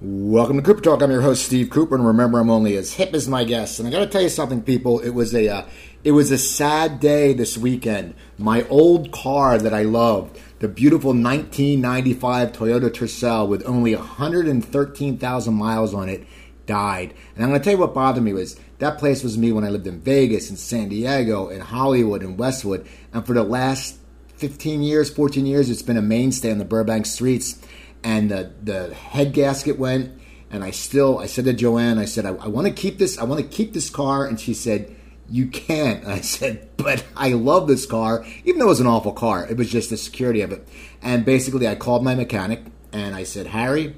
Welcome to Cooper Talk. I'm your host Steve Cooper, and remember, I'm only as hip as my guests. And I got to tell you something, people. It was a uh, it was a sad day this weekend. My old car that I loved, the beautiful 1995 Toyota Tercel with only 113,000 miles on it, died. And I'm going to tell you what bothered me was that place was me when I lived in Vegas, in San Diego, in Hollywood, in Westwood, and for the last 15 years, 14 years, it's been a mainstay on the Burbank streets and the, the head gasket went and i still i said to joanne i said i, I want to keep this i want to keep this car and she said you can't. I said but i love this car even though it was an awful car it was just the security of it. And basically i called my mechanic and i said harry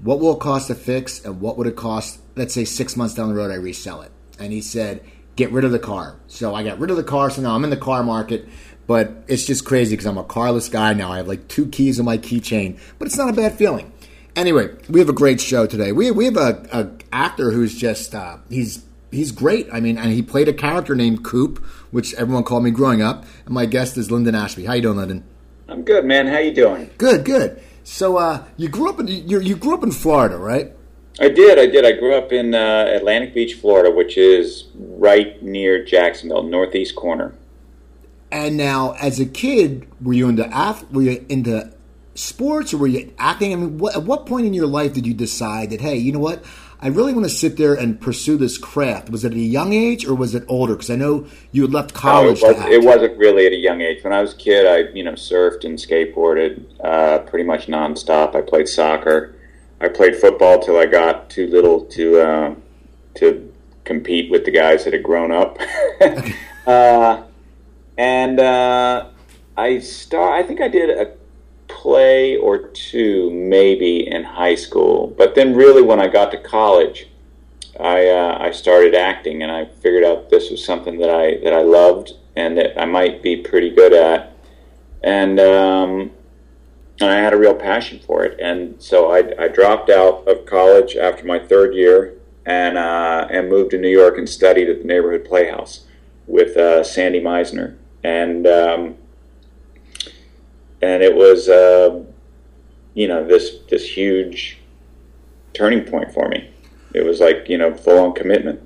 what will it cost to fix and what would it cost let's say six months down the road i resell it? And he said get rid of the car. So i got rid of the car so now i'm in the car market but it's just crazy because I'm a carless guy now. I have like two keys on my keychain, but it's not a bad feeling. Anyway, we have a great show today. We we have a, a actor who's just uh, he's he's great. I mean, and he played a character named Coop, which everyone called me growing up. And my guest is Linden Ashby. How you doing, Linden? I'm good, man. How you doing? Good, good. So uh, you grew up in you you grew up in Florida, right? I did. I did. I grew up in uh, Atlantic Beach, Florida, which is right near Jacksonville, northeast corner. And now, as a kid, were you into ath- were you into sports or were you acting? I mean, what, at what point in your life did you decide that hey, you know what? I really want to sit there and pursue this craft. Was it at a young age or was it older? Because I know you had left college. No, it, was, wasn't really at a young age. When I was a kid, I you know surfed and skateboarded uh, pretty much nonstop. I played soccer. I played football till I got too little to uh, to compete with the guys that had grown up. uh, and uh, I start. I think I did a play or two, maybe in high school. But then, really, when I got to college, I uh, I started acting, and I figured out this was something that I that I loved and that I might be pretty good at, and um, and I had a real passion for it. And so I, I dropped out of college after my third year and uh, and moved to New York and studied at the neighborhood playhouse with uh, Sandy Meisner and um, and it was uh, you know this this huge turning point for me. It was like you know full on commitment.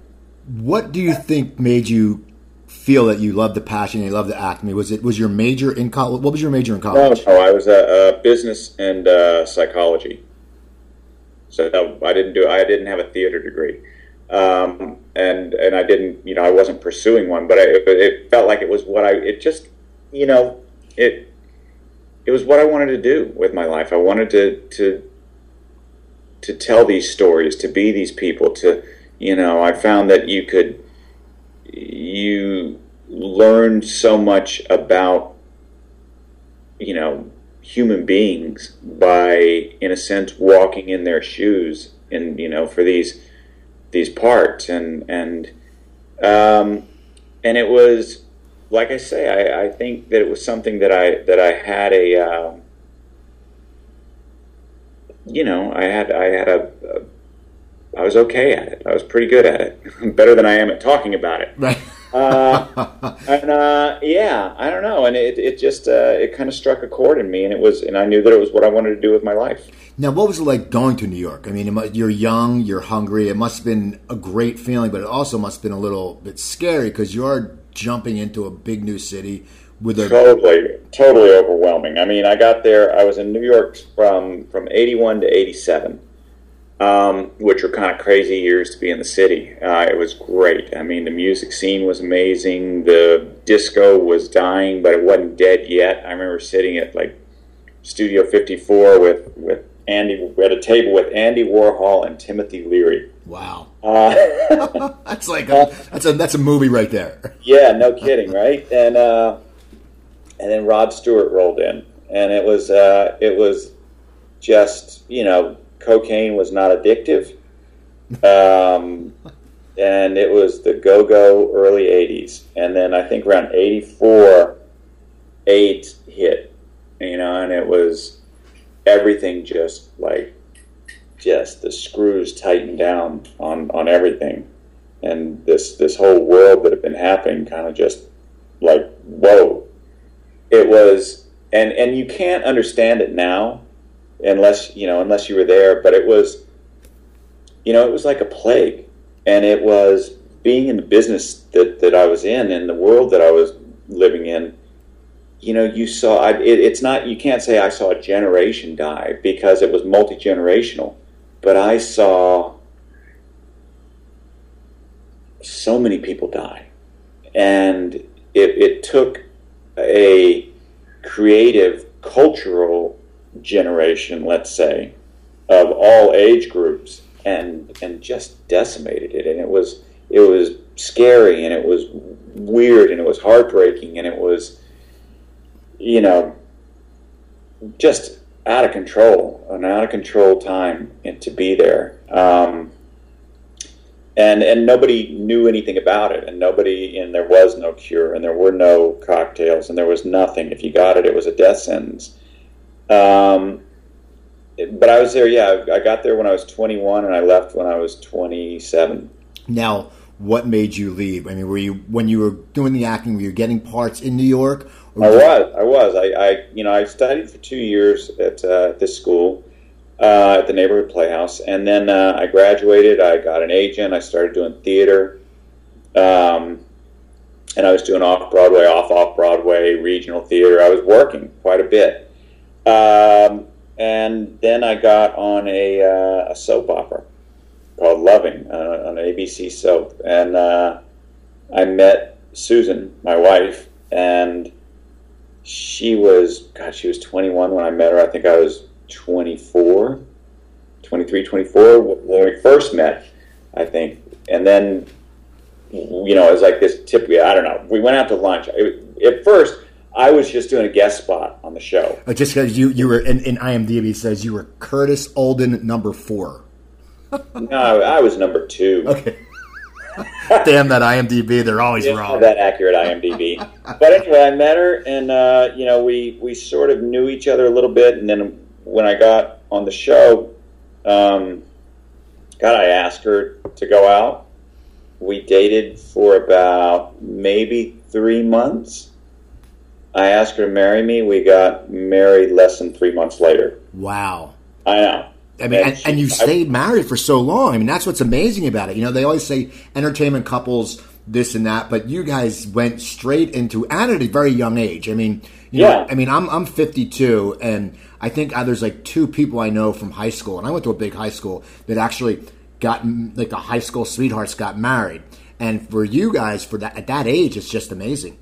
What do you think made you feel that you loved the passion and you loved the acting? Was it was your major in college? What was your major in college? No, no I was a, a business and uh, psychology. So I didn't do. I didn't have a theater degree. Um, and and I didn't, you know, I wasn't pursuing one, but I, it felt like it was what I. It just, you know, it it was what I wanted to do with my life. I wanted to to to tell these stories, to be these people. To you know, I found that you could you learned so much about you know human beings by in a sense walking in their shoes and you know for these these parts and and um, and it was like I say I, I think that it was something that I that I had a uh, you know I had I had a, a I was okay at it. I was pretty good at it. Better than I am at talking about it. Right uh, and uh, yeah, I don't know, and it it just uh, it kind of struck a chord in me, and it was, and I knew that it was what I wanted to do with my life. Now, what was it like going to New York? I mean, you're young, you're hungry. It must have been a great feeling, but it also must have been a little bit scary because you're jumping into a big new city with a totally, totally overwhelming. I mean, I got there. I was in New York from from '81 to '87 um, which were kind of crazy years to be in the city. Uh, it was great. I mean, the music scene was amazing. The disco was dying, but it wasn't dead yet. I remember sitting at like Studio 54 with with Andy at a table with Andy Warhol and Timothy Leary. Wow, uh, that's like a, that's a that's a movie right there. Yeah, no kidding, right? And uh, and then Rod Stewart rolled in, and it was uh, it was just you know cocaine was not addictive. Um, and it was the go go early 80s. And then I think around 84, AIDS hit, you know, and it was everything just like, just the screws tightened down on, on everything. And this, this whole world that had been happening kind of just like, whoa. It was, and, and you can't understand it now unless you know unless you were there. But it was you know, it was like a plague, and it was being in the business that that I was in and the world that I was living in. You know, you saw. I, it, it's not. You can't say I saw a generation die because it was multi generational, but I saw so many people die, and it, it took a creative cultural generation, let's say, of all age groups, and and just decimated it. And it was it was scary, and it was weird, and it was heartbreaking, and it was, you know, just out of control, an out of control time, and to be there. Um, and and nobody knew anything about it, and nobody, and there was no cure, and there were no cocktails, and there was nothing. If you got it, it was a death sentence. Um, but I was there. Yeah, I got there when I was 21, and I left when I was 27. Now, what made you leave? I mean, were you when you were doing the acting? Were you getting parts in New York? I was. I was. I, I, you know, I studied for two years at uh, this school uh, at the neighborhood playhouse, and then uh, I graduated. I got an agent. I started doing theater, um, and I was doing off Broadway, off off Broadway, regional theater. I was working quite a bit, um, and then I got on a, uh, a soap opera called Loving uh, on ABC soap, and uh, I met Susan, my wife, and she was God, she was 21 when I met her. I think I was 24, 23, 24 when we first met, I think. And then, you know, it was like this tip. I don't know. We went out to lunch. It, at first, I was just doing a guest spot on the show. Uh, just because you, you were in, in IMDb says you were Curtis Alden number four. no, I was number two. Okay. Damn that IMDb, they're always wrong. that accurate IMDb. but anyway, I met her, and uh, you know, we we sort of knew each other a little bit. And then when I got on the show, um, God, I asked her to go out. We dated for about maybe three months. I asked her to marry me. We got married less than three months later. Wow. I know. I mean, and, she- and you I- stayed married for so long. I mean, that's what's amazing about it. You know, they always say entertainment couples, this and that, but you guys went straight into, and at a very young age. I mean, you Yeah. know, I mean, I'm I'm 52, and I think uh, there's like two people I know from high school, and I went to a big high school that actually got like the high school sweethearts got married. And for you guys, for that at that age, it's just amazing.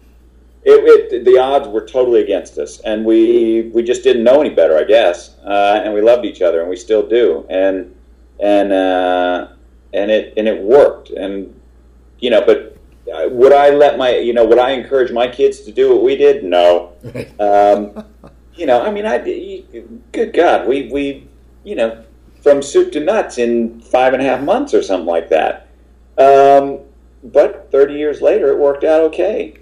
It, it, the odds were totally against us, and we we just didn't know any better, I guess. Uh, and we loved each other, and we still do. And and uh, and it and it worked. And you know, but uh, would I let my you know would I encourage my kids to do what we did? No. Um, you know, I mean, I good God, we we you know from soup to nuts in five and a half months or something like that. Um, but thirty years later, it worked out okay.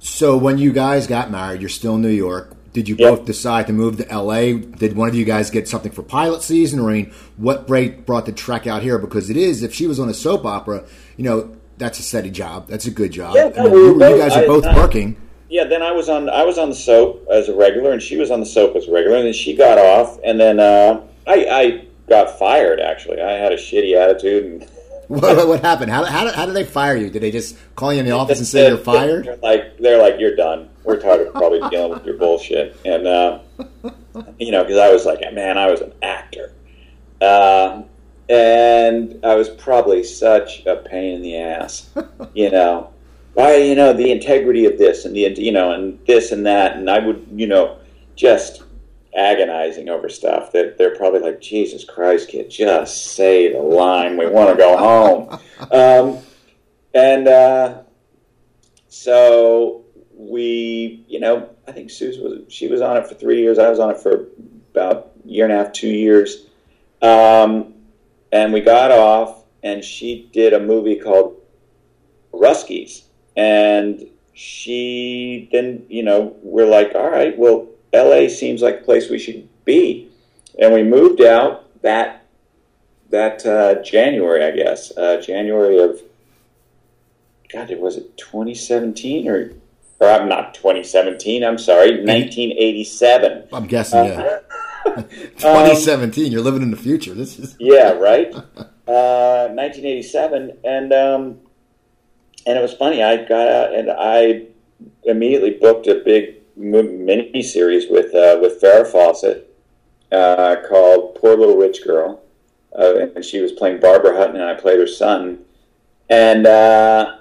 So when you guys got married, you're still in New York. Did you Yep. both decide to move to LA? Did one of you guys get something for pilot season, or I mean, what break brought the trek out here? Because it is, if she was on a soap opera, you know, that's a steady job. That's a good job. Yeah, I mean, we you, you guys are both I- working. Yeah, then I was on I was on the soap as a regular, and she was on the soap as a regular, and then she got off, and then uh, I, I got fired. Actually, I had a shitty attitude, and What, what, happened? How, how, how did they fire you? Did they just call you in the office and say you're fired? They're like they're like you're done. We're tired of probably dealing with your bullshit, and uh, you know, because I was like, man, I was an actor, uh, and I was probably such a pain in the ass, you know. Why, you know, the integrity of this and the, you know, and this and that, and I would, you know, just agonizing over stuff that they're probably like, Jesus Christ, kid, just say the line. We want to go home. Um, and uh, so we, you know, I think Suze was she was on it for three years. I was on it for about a year and a half, two years. Um, and we got off, and she did a movie called Russkies, and she then, you know, we're like, all right, well, L.A. seems like a place we should be, and we moved out that that uh, January, I guess, uh, January of God, was it 2017 or or I'm not 2017. I'm sorry, 1987. I'm guessing, yeah. 2017. you're living in the future. This is yeah, right. Uh, 1987, and um, and it was funny. I got out and I immediately booked a big mini series with uh, with Farrah Fawcett uh, called "Poor Little Rich Girl," uh, and she was playing Barbara Hutton, and I played her son, and uh,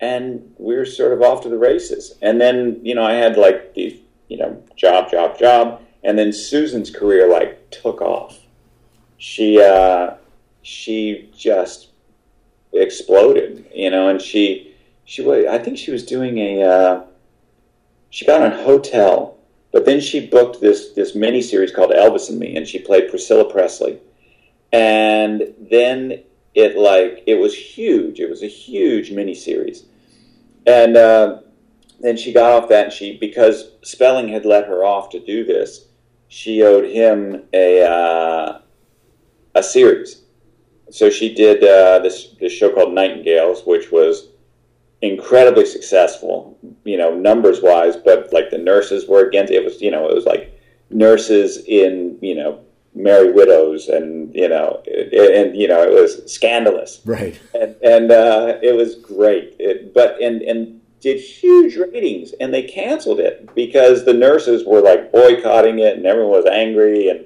and we were sort of off to the races. And then you know I had like the you know job, job, job, and then Susan's career like took off. She uh, she just exploded, you know, and she she was I think she was doing a she got on Hotel, but then she booked this this mini series called Elvis and Me, and she played Priscilla Presley, and then it like it was huge. It was a huge mini series, and uh, then she got off that, and she because Spelling had let her off to do this, she owed him a uh, a series. So she did uh, this this show called Nightingales, which was incredibly successful, you know, numbers wise, but like the nurses were against it was, you know, it was like nurses in, you know, Merry Widows and, you know, and, and you know, it was scandalous. Right. And, and uh, it was great. It, but, and, and did huge ratings and they canceled it because the nurses were like boycotting it and everyone was angry and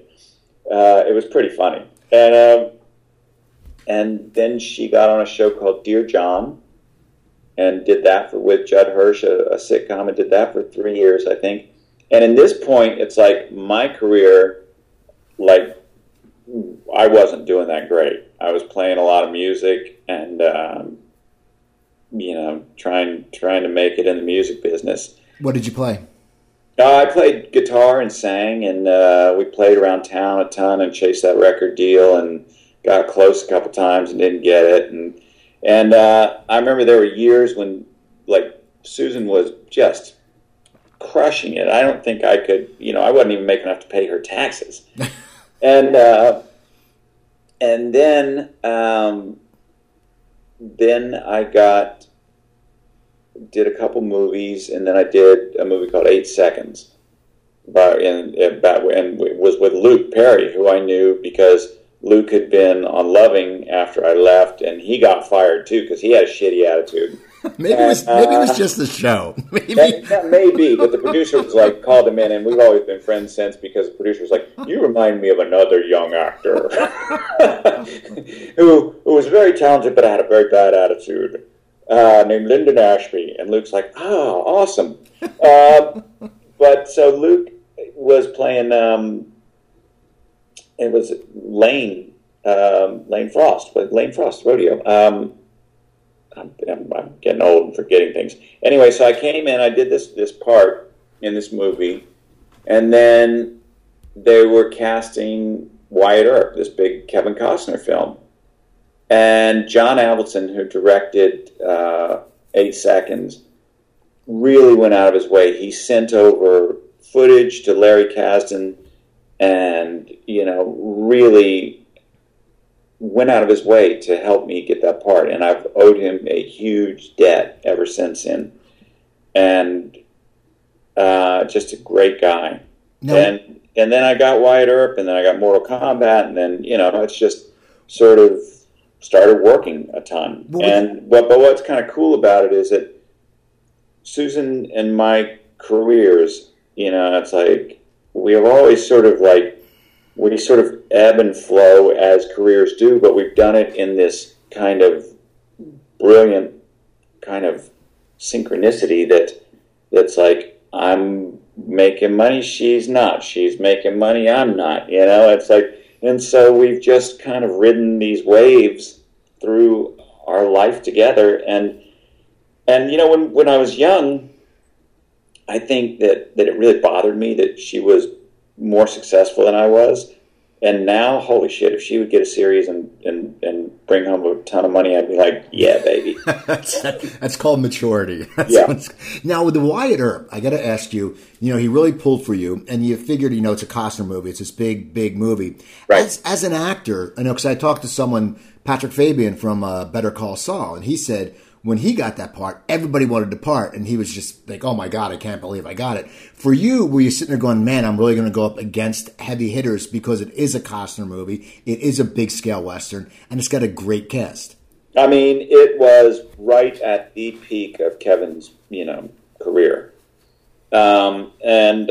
uh, it was pretty funny. And, um, and then she got on a show called Dear John, and did that for with Judd Hirsch, a, a sitcom, and did that for three years, I think. And in this point, it's like my career, like I wasn't doing that great. I was playing a lot of music and um, you know trying trying to make it in the music business. What did you play? Uh, I played guitar and sang, and uh, we played around town a ton and chased that record deal and got close a couple times and didn't get it and and uh, I remember there were years when, like, Susan was just crushing it. I don't think I could, you know, I wasn't even making enough to pay her taxes. and uh, and then um, then I got did a couple movies, and then I did a movie called Eight Seconds, by and, and, and was with Luke Perry, who I knew because Luke had been on Loving after I left, and he got fired too because he had a shitty attitude. maybe and, it was maybe it was uh, just the show. Maybe that, that may be, but the producer was like called him in, and we've always been friends since because the producer was like, "You remind me of another young actor who who was very talented but had a very bad attitude." Uh, named Linden Ashby, and Luke's like, "Oh, awesome!" Uh, but so Luke was playing um, it was Lane um, Lane Frost, Lane Frost Rodeo. Um, I'm, I'm, getting old and forgetting things. Anyway, so I came in, I did this this part in this movie, and then they were casting Wyatt Earp, this big Kevin Costner film, and John Avildsen, who directed uh, Eight Seconds, really went out of his way. He sent over footage to Larry Kasdan and you know really went out of his way to help me get that part, and I've owed him a huge debt ever since then. And uh, just a great guy. No. And and then I got Wyatt Earp, and then I got Mortal Kombat, and then you know it's just sort of started working a ton. And but but what's kind of cool about it is that Susan and my careers, you know, it's like we have always sort of like we sort of ebb and flow as careers do, but we've done it in this kind of brilliant kind of synchronicity that that's like I'm making money, she's not. She's making money, I'm not. You know, it's like and so we've just kind of ridden these waves through our life together and and you know when when I was young I think that, that it really bothered me that she was more successful than I was. And now, holy shit, if she would get a series and, and, and bring home a ton of money, I'd be like, yeah, baby. that's, that's called maturity. That's yeah. Now, with the Wyatt Earp, I got to ask you, you know, he really pulled for you, and you figured, you know, it's a Costner movie. It's this big, big movie. Right. As, as an actor, I know, because I talked to someone, Patrick Fabian from uh, Better Call Saul, and he said, when he got that part, everybody wanted to part, and he was just like, "Oh my god, I can't believe I got it." For you, were you sitting there going, "Man, I'm really going to go up against heavy hitters because it is a Costner movie, it is a big scale western, and it's got a great cast." I mean, it was right at the peak of Kevin's, you know, career, um, and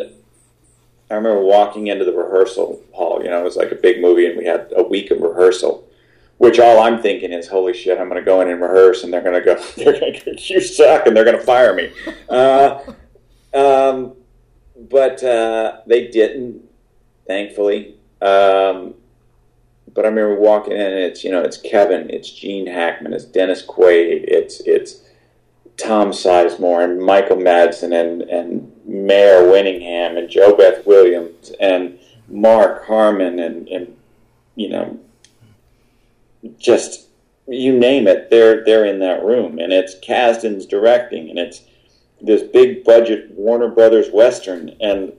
I remember walking into the rehearsal hall. You know, it was like a big movie, and we had a week of rehearsal which all I'm thinking is, holy shit, I'm going to go in and rehearse, and they're going to go, they're going to you suck, and they're going to fire me. Uh, um, but uh, they didn't, thankfully. Um, but I remember walking in, and it's you know, it's Kevin, it's Gene Hackman, it's Dennis Quaid, it's it's Tom Sizemore and Michael Madsen and and Mare Winningham and JoBeth Williams and Mark Harmon and and you know just you name it, they're they're in that room, and it's Kasdan's directing, and it's this big budget Warner Brothers western, and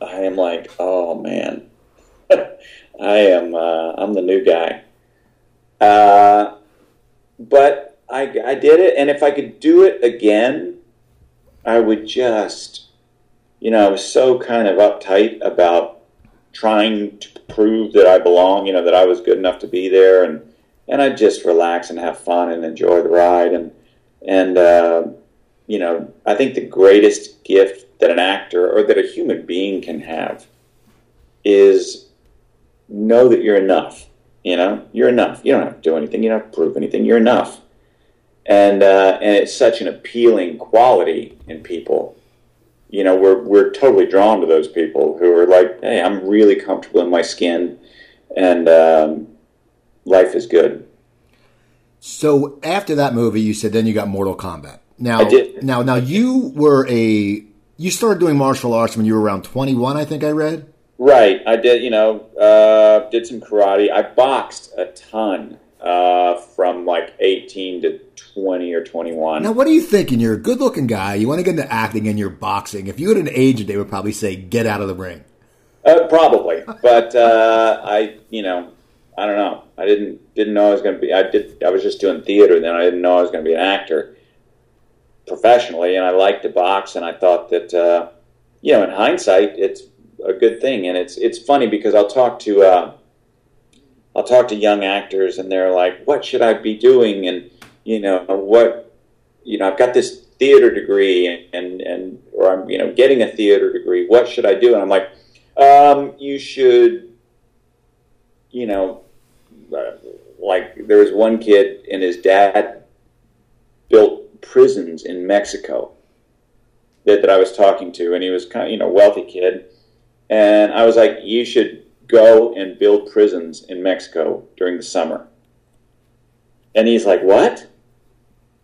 I am like, oh man, I am uh, I'm the new guy, uh, but I I did it, and if I could do it again, I would just, you know, I was so kind of uptight about trying to prove that I belong, you know, that I was good enough to be there, and and I just relax and have fun and enjoy the ride, and and uh, you know, I think the greatest gift that an actor or that a human being can have is know that you're enough. You know, you're enough. You don't have to do anything. You don't have to prove anything. You're enough. And uh, and it's such an appealing quality in people you know, we're we're totally drawn to those people who are like, hey, I'm really comfortable in my skin, and um, life is good. So after that movie, you said then you got Mortal Kombat. Now, I did. now, now you were a you started doing martial arts when you were around 21. I think I read. Right, I did. You know, uh, did some karate. I boxed a ton uh, from like 18 to 20 or 21. Now, what are you thinking? You're a good looking guy. You want to get into acting and you're boxing. If you had an agent, they would probably say, get out of the ring. Uh, probably. But uh, I, you know, I don't know. I didn't didn't know I was going to be. I did. I was just doing theater. Then I didn't know I was going to be an actor professionally, and I liked to box. And I thought that, uh, you know, in hindsight, it's a good thing. And it's it's funny because I'll talk to uh, I'll talk to young actors, and they're like, "What should I be doing?" And you know what you know i've got this theater degree and and or i'm you know getting a theater degree. What should i do? And i'm like um, you should you know uh, like there was one kid and his dad built prisons in mexico that, that i was talking to and he was kind of you know wealthy kid. And i was like you should go and build prisons in mexico during the summer and he's like what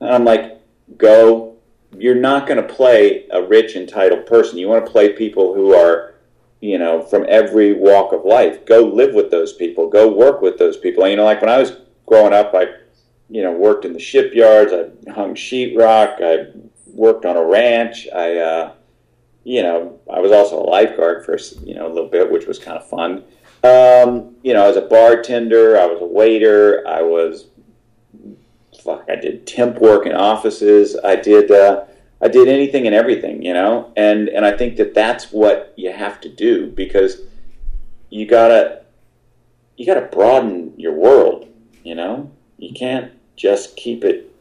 and I'm like, go. You're not going to play a rich, entitled person. You want to play people who are, you know, from every walk of life. Go live with those people. Go work with those people. And, you know, like when I was growing up, I, you know, worked in the shipyards. I hung sheetrock. I worked on a ranch. I, uh, you know, I was also a lifeguard for you know a little bit, which was kind of fun. Um, you know, I was a bartender. I was a waiter. I was fuck, I did temp work in offices. I did uh, I did anything and everything, you know. And and I think that that's what you have to do because you gotta you gotta broaden your world, you know. You can't just keep it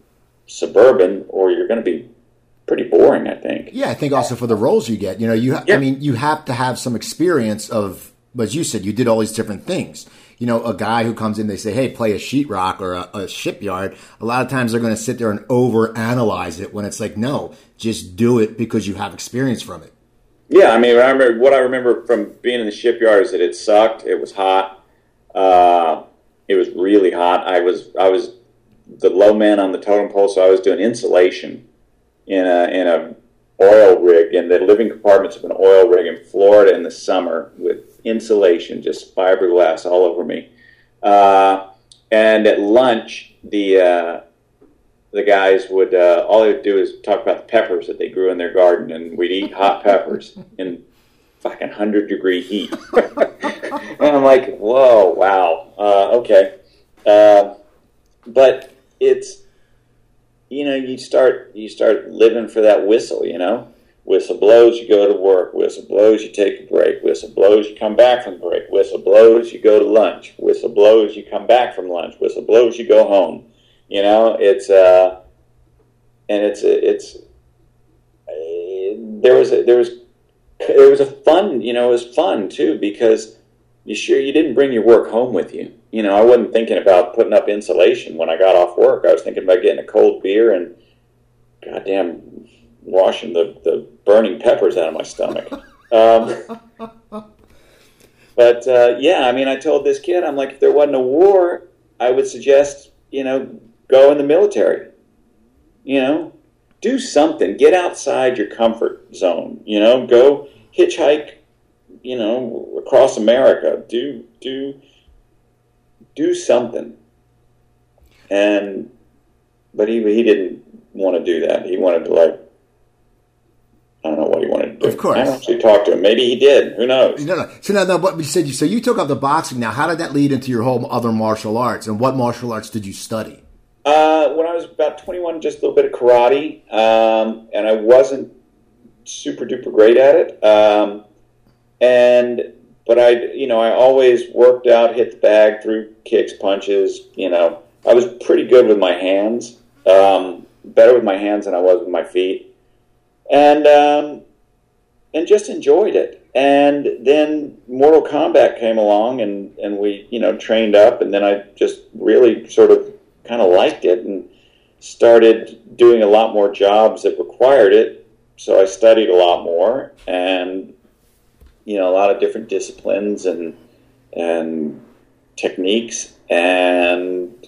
suburban, or you're going to be pretty boring. I think. Yeah, I think also for the roles you get, you know, you ha- yeah. I mean, you have to have some experience of, as you said, you did all these different things you know, a guy who comes in, they say, hey, play a sheetrock or a, a shipyard. A lot of times they're going to sit there and over analyze it when it's like, no, just do it because you have experience from it. Yeah, I mean, I remember what I remember from being in the shipyard is that it sucked. It was hot. Uh, it was really hot. I was I was the low man on the totem pole, so I was doing insulation in a in a oil rig in the living compartments of an oil rig in Florida in the summer with insulation, just fiberglass all over me. Uh, and at lunch, the uh, the guys would uh, all they would do is talk about the peppers that they grew in their garden, and we'd eat hot peppers in fucking hundred degree heat. and I'm like, whoa, wow, uh, okay. Uh, but it's you know, you start you start living for that whistle. You know, whistle blows, you go to work. Whistle blows, you take a break. Whistle blows, you come back from break. Whistle blows, you go to lunch. Whistle blows, you come back from lunch. Whistle blows, you go home. You know, it's uh, and it's it's uh, there was a, there was there was a fun. You know, it was fun too because you sure you didn't bring your work home with you. You know, I wasn't thinking about putting up insulation when I got off work. I was thinking about getting a cold beer and goddamn washing the, the burning peppers out of my stomach. Um, but uh, yeah, I mean, I told this kid, I'm like, if there wasn't a war, I would suggest, you know, go in the military. You know, do something. Get outside your comfort zone. You know, go hitchhike. You know, across America. Do do do something. And but he he didn't want to do that. He wanted to like I don't know what he wanted to do. Of course. I actually talked to him. Maybe he did. Who knows? No, no. So now, now, what you said, You so you took up the boxing. Now, how did that lead into your whole other martial arts, and what martial arts did you study? Uh, when I was about 21, just a little bit of karate, um, and I wasn't super duper great at it. Um, and but I, you know, I always worked out, hit the bag, threw kicks, punches. You know, I was pretty good with my hands. Um, better with my hands than I was with my feet and um, and just enjoyed it. And then Mortal Kombat came along, and and we you know trained up, and then I just really sort of kind of liked it and started doing a lot more jobs that required it. So I studied a lot more, and you know a lot of different disciplines and and techniques, and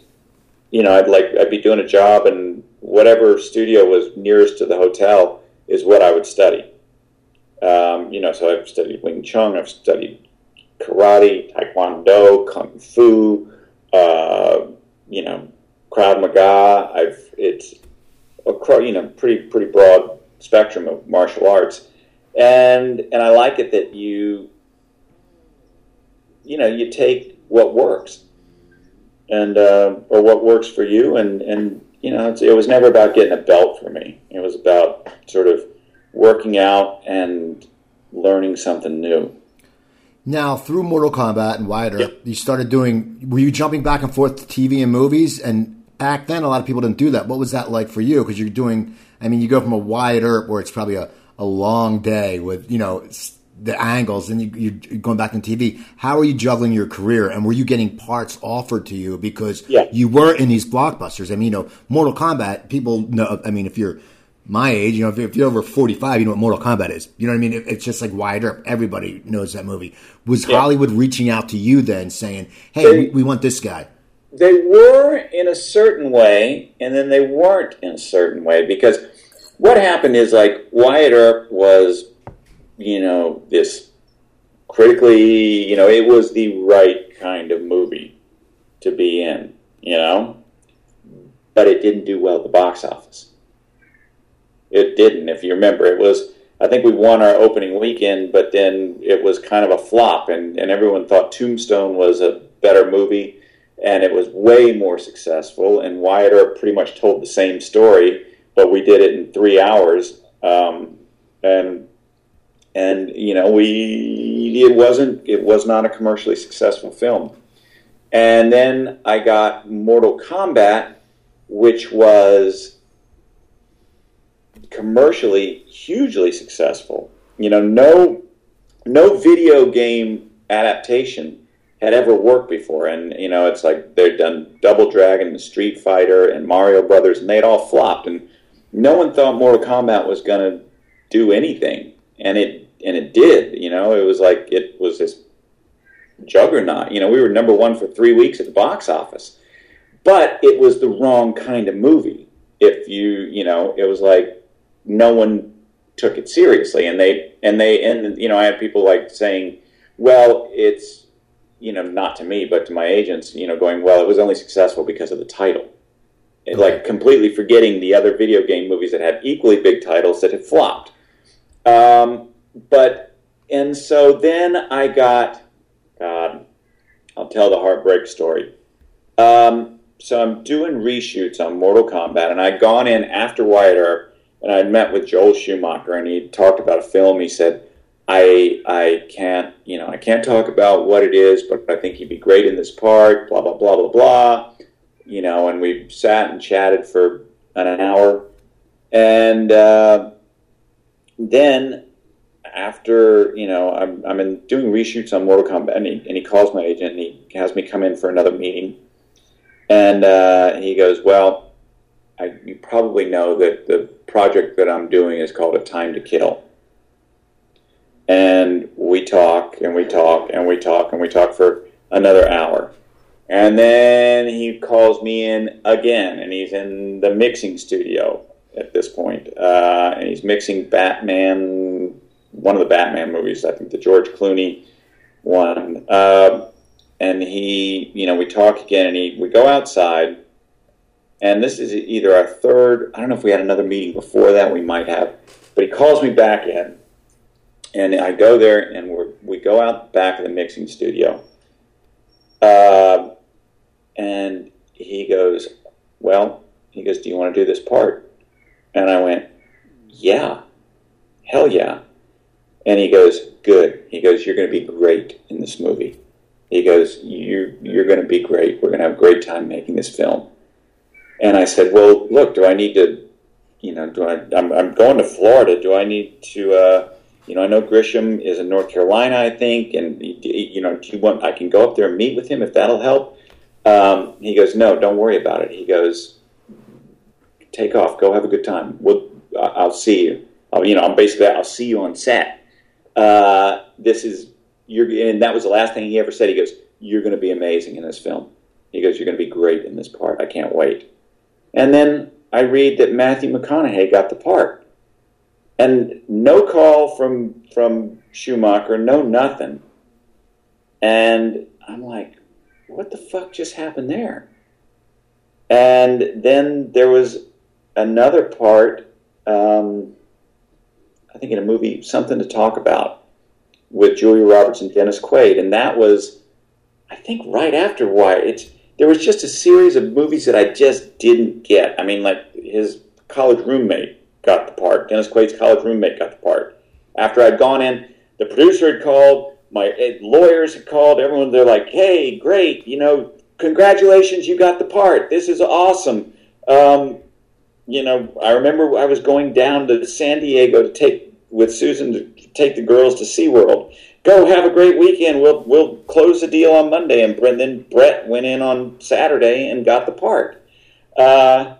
you know I'd like I'd be doing a job, and whatever studio was nearest to the hotel is what I would study. Um, you know, so I've studied Wing Chun, I've studied karate, Taekwondo, Kung Fu, uh, you know, Krav Maga. I've it's a you know pretty pretty broad spectrum of martial arts, and and I like it that you you know you take what works and uh, or what works for you and and you know, it was never about getting a belt for me. It was about sort of working out and learning something new. Now, through Mortal Kombat and Wyatt you started doing. Were you jumping back and forth to TV and movies? And back then, a lot of people didn't do that. What was that like for you? Because you're doing. I mean, you go from a Earp where it's probably a, a long day with you know the angles and you, are going back on TV. How are you juggling your career? And were you getting parts offered to you because yeah. you were in these blockbusters? I mean, you know, Mortal Kombat. People know. I mean, if you're my age, you know, if, you're over 45, you know what Mortal Kombat is. You know what I mean? it's just like Wyatt. Everybody knows that movie. Was yeah. Hollywood reaching out to you then, saying, "Hey, they, we, we want this guy"? They were in a certain way, and then they weren't in a certain way because what happened is like Wyatt Earp was you know, this critically, you know, it was the right kind of movie to be in, you know, but it didn't do well at the box office. It didn't, if you remember. It was, I think we won our opening weekend, but then it was kind of a flop, and, and everyone thought Tombstone was a better movie, and it was way more successful. And Wyatt Earp pretty much told the same story, but we did it in three hours. Um, and and you know we it wasn't it was not a commercially successful film. And then i got mortal kombat which was commercially hugely successful. You know no no video game adaptation had ever worked before. And you know it's like they'd done double dragon and street fighter and mario brothers and they'd all flopped. And no one thought mortal kombat was going to do anything and it and it did. You know, it was like it was this juggernaut. You know, we were number one for three weeks at the box office, but it was the wrong kind of movie. If you, you know, it was like no one took it seriously, and they and they and you know, I had people like saying, "Well, it's." You know, not to me, but to my agents. You know, going well. It was only successful because of the title. Like completely forgetting the other video game movies that had equally big titles that had flopped. Um, but and so then I got God, I'll tell the heartbreak story. Um, so I'm doing reshoots on Mortal Kombat, and I'd gone in after Wyatt Earp, and I'd met with Joel Schumacher, and he talked about a film. He said, "I I can't you know I can't talk about what it is, but I think he'd be great in this part." Blah blah blah blah blah. You know, and we sat and chatted for an hour, and uh, then after you know I'm I'm in doing reshoots on Mortal Kombat, and he, and he calls my agent and he has me come in for another meeting, and uh, he goes, "Well, I, you probably know that the project that I'm doing is called A Time to Kill." And we talk and we talk and we talk and we talk for another hour. And then he calls me in again, and he's in the mixing studio at this point. Uh, and he's mixing Batman, one of the Batman movies, I think the George Clooney one. Uh, and he, you know, we talk again, and he, we go outside, and this is either our third. I don't know if we had another meeting before that. We might have, but he calls me back in, and I go there, and we we go out back of the mixing studio, uh, and he goes, "Well," he goes, "Do you want to do this part?" And I went, "Yeah, hell yeah." And he goes, "Good." He goes, "You're going to be great in this movie." He goes, "You you're going to be great. We're going to have a great time making this film." And I said, "Well, look, do I need to, you know, do I? I'm, I'm going to Florida. Do I need to?" Uh, you know, I know Grisham is in North Carolina, I think, and you know, do you want? I can go up there and meet with him if that'll help. Um, he goes, no, don't worry about it. He goes, take off, go have a good time. We'll, I'll see you. I'll, you know, I'm basically, I'll see you on set. Uh, this is you're, and that was the last thing he ever said. He goes, you're going to be amazing in this film. He goes, you're going to be great in this part. I can't wait. And then I read that Matthew McConaughey got the part and no call from from Schumacher, no nothing. And I'm like, what the fuck just happened there? And then there was another part, um, I think in a movie, something to talk about with Julia Roberts and Dennis Quaid, and that was, I think, right after Wyatt. It's there was just a series of movies that I just didn't get. I mean, like his college roommate got the part. Dennis Quaid's college roommate got the part. After I'd gone in, the producer had called, my eh, lawyers had called, everyone, they're like, hey, great, you know, congratulations, you got the part. This is awesome. Um, you know, I remember I was going down to San Diego to take, with Susan, to take the girls to SeaWorld. Go have a great weekend. We'll, we'll close the deal on Monday. And then Brett went in on Saturday and got the part. Uh,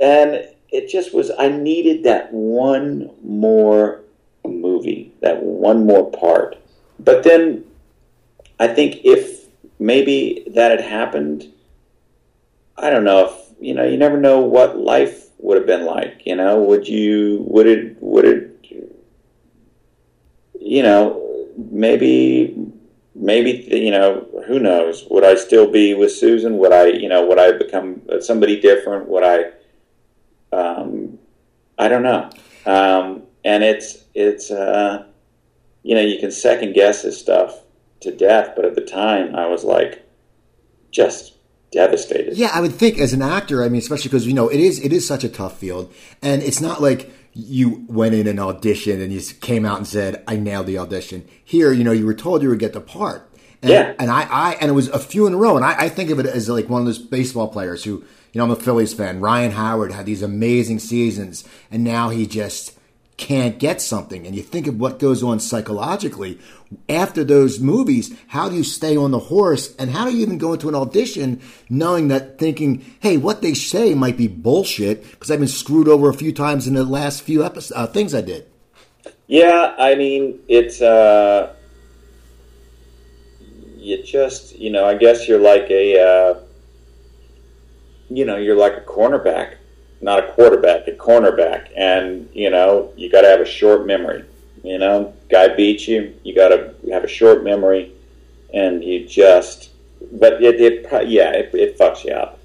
and it just was I needed that one more movie, that one more part. But then I think if maybe that had happened, I don't know if you know, you never know what life would have been like, you know, would you would it would it you know, maybe maybe you know who knows? Would i still be with susan? Would i you know would i become somebody different? Would i um, I don't know. Um, and it's it's uh, you know you can second guess this stuff to death, but at the time I was like just devastated. Yeah, I would think as an actor, I mean, especially because you know it is it is such a tough field, and it's not like you went in an audition and you came out and said, "I nailed the audition." Here, you know, you were told you would get the part. And, yeah, and I, I, and it was a few in a row, and I, I think of it as like one of those baseball players who you know, I'm a Phillies fan. Ryan Howard had these amazing seasons, and now he just can't get something. And you think of what goes on psychologically after those movies. How do you stay on the horse? And how do you even go into an audition knowing that thinking, hey, what they say might be bullshit because I've been screwed over a few times in the last few episodes, uh, things I did? Yeah, I mean, it's, uh, you just, you know, I guess you're like a, uh, you know, you're like a cornerback, not a quarterback, a cornerback, and you know, you got to have a short memory. You know, guy beats you, you got to have a short memory, and you just, but it, it yeah, it, it fucks you up.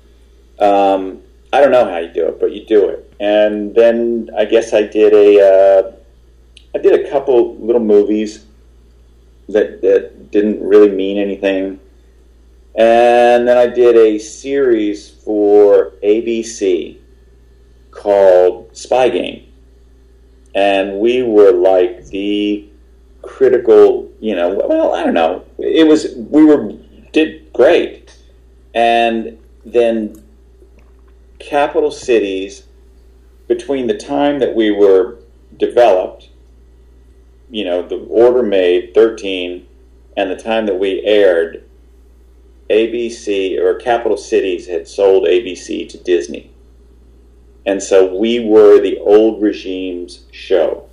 Um, I don't know how you do it, but you do it. And then I guess I did a, uh, I did a couple little movies that that didn't really mean anything. And and then I did a series for ABC called Spy Game, and we were like the critical, you know. Well, I don't know. It was we were did great, and then capital cities between the time that we were developed, you know, the order made thirteen, and the time that we aired ABC or Capital Cities had sold ABC to Disney. And so we were the old regime's show.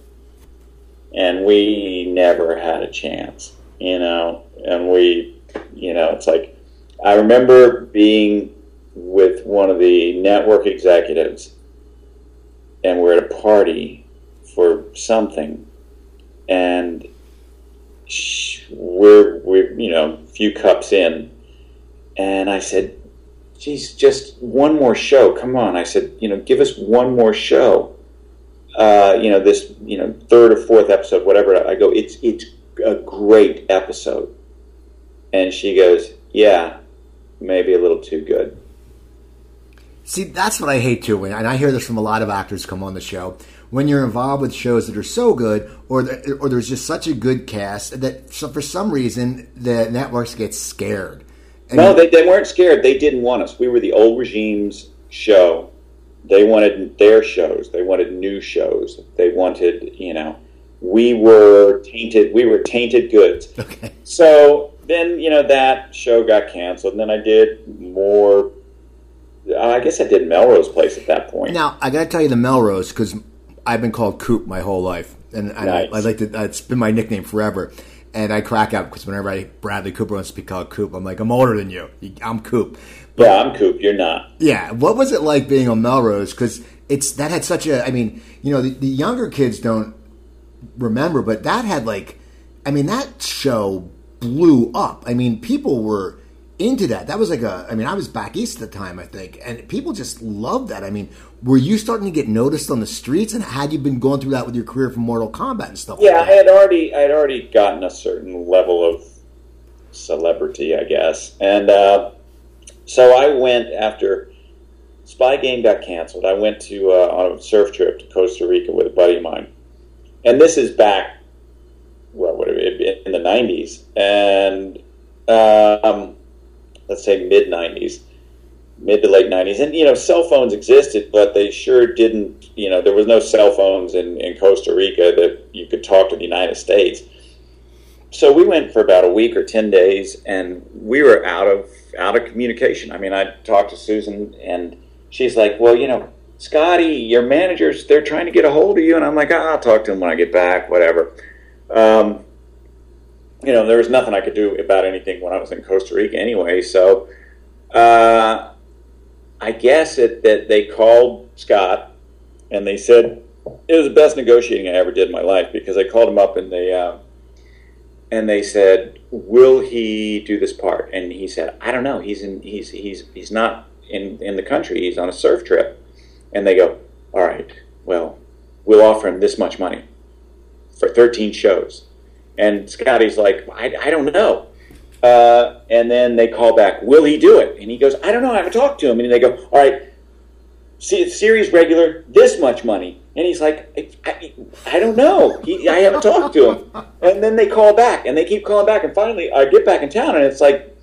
And we never had a chance, you know. And we, you know, it's like, I remember being with one of the network executives, and we're at a party for something, and we're, we're you know, a few cups in, and I said, geez, just one more show. Come on. I said, you know, give us one more show. Uh, you know, this, you know, third or fourth episode, whatever. I go, it's, it's a great episode. And she goes, yeah, maybe a little too good. See, that's what I hate too, and I hear this from a lot of actors come on the show. When you're involved with shows that are so good, or or there's just such a good cast that for some reason the networks get scared and no, they, they weren't scared. They didn't want us. We were the old regime's show. They wanted their shows. They wanted new shows. They wanted, you know, we were tainted. We were tainted goods. Okay. So then, you know, that show got canceled. And then I did more. Uh, I guess I did Melrose Place at that point. Now I got to tell you the Melrose because I've been called Coop my whole life, and nice. I, I like to. It's been my nickname forever. And I crack up because whenever I Bradley Cooper wants to be called Coop, I'm like, I'm older than you. I'm Coop. But, yeah, I'm Coop. You're not. Yeah. What was it like being on Melrose? Because it's that had such a. I mean, you know, the, the younger kids don't remember, but that had like, I mean, that show blew up. I mean, people were into that. That was like a. I mean, I was back east at the time, I think, and people just loved that. I mean, were you starting to get noticed on the streets, and had you been going through that with your career from Mortal Kombat and stuff? Yeah, like I had already. I had already gotten a certain level of celebrity, I guess, and uh, so I went after Spy Game got canceled. I went to uh, on a surf trip to Costa Rica with a buddy of mine, and this is back. Well, what in the '90s, and um, let's say mid 90s, mid to late 90s. And, you know, cell phones existed, but they sure didn't, you know, there was no cell phones in, in Costa Rica that you could talk to the United States. So we went for about a week or 10 days and we were out of out of communication. I mean, I talked to Susan and she's like, "Well, you know, Scotty, your managers, they're trying to get a hold of you." And I'm like, oh, "I'll talk to them when I get back, whatever." Um, you know, there was nothing I could do about anything when I was in Costa Rica anyway. So uh, I guess it, that they called Scott and they said it was the best negotiating I ever did in my life because I called him up and they uh, and they said, "Will he do this part?" And he said, "I don't know. He's in. He's he's he's not in in the country. He's on a surf trip." And they go, "All right. Well, we'll offer him this much money for 13 shows." And Scotty's like, I, I don't know. Uh, and then they call back, will he do it? And he goes, I don't know. I haven't talked to him. And they go, all right, see, series regular, this much money. And he's like, I, I, I don't know. He, I haven't talked to him. And then they call back, and they keep calling back. And finally, I get back in town, and it's like,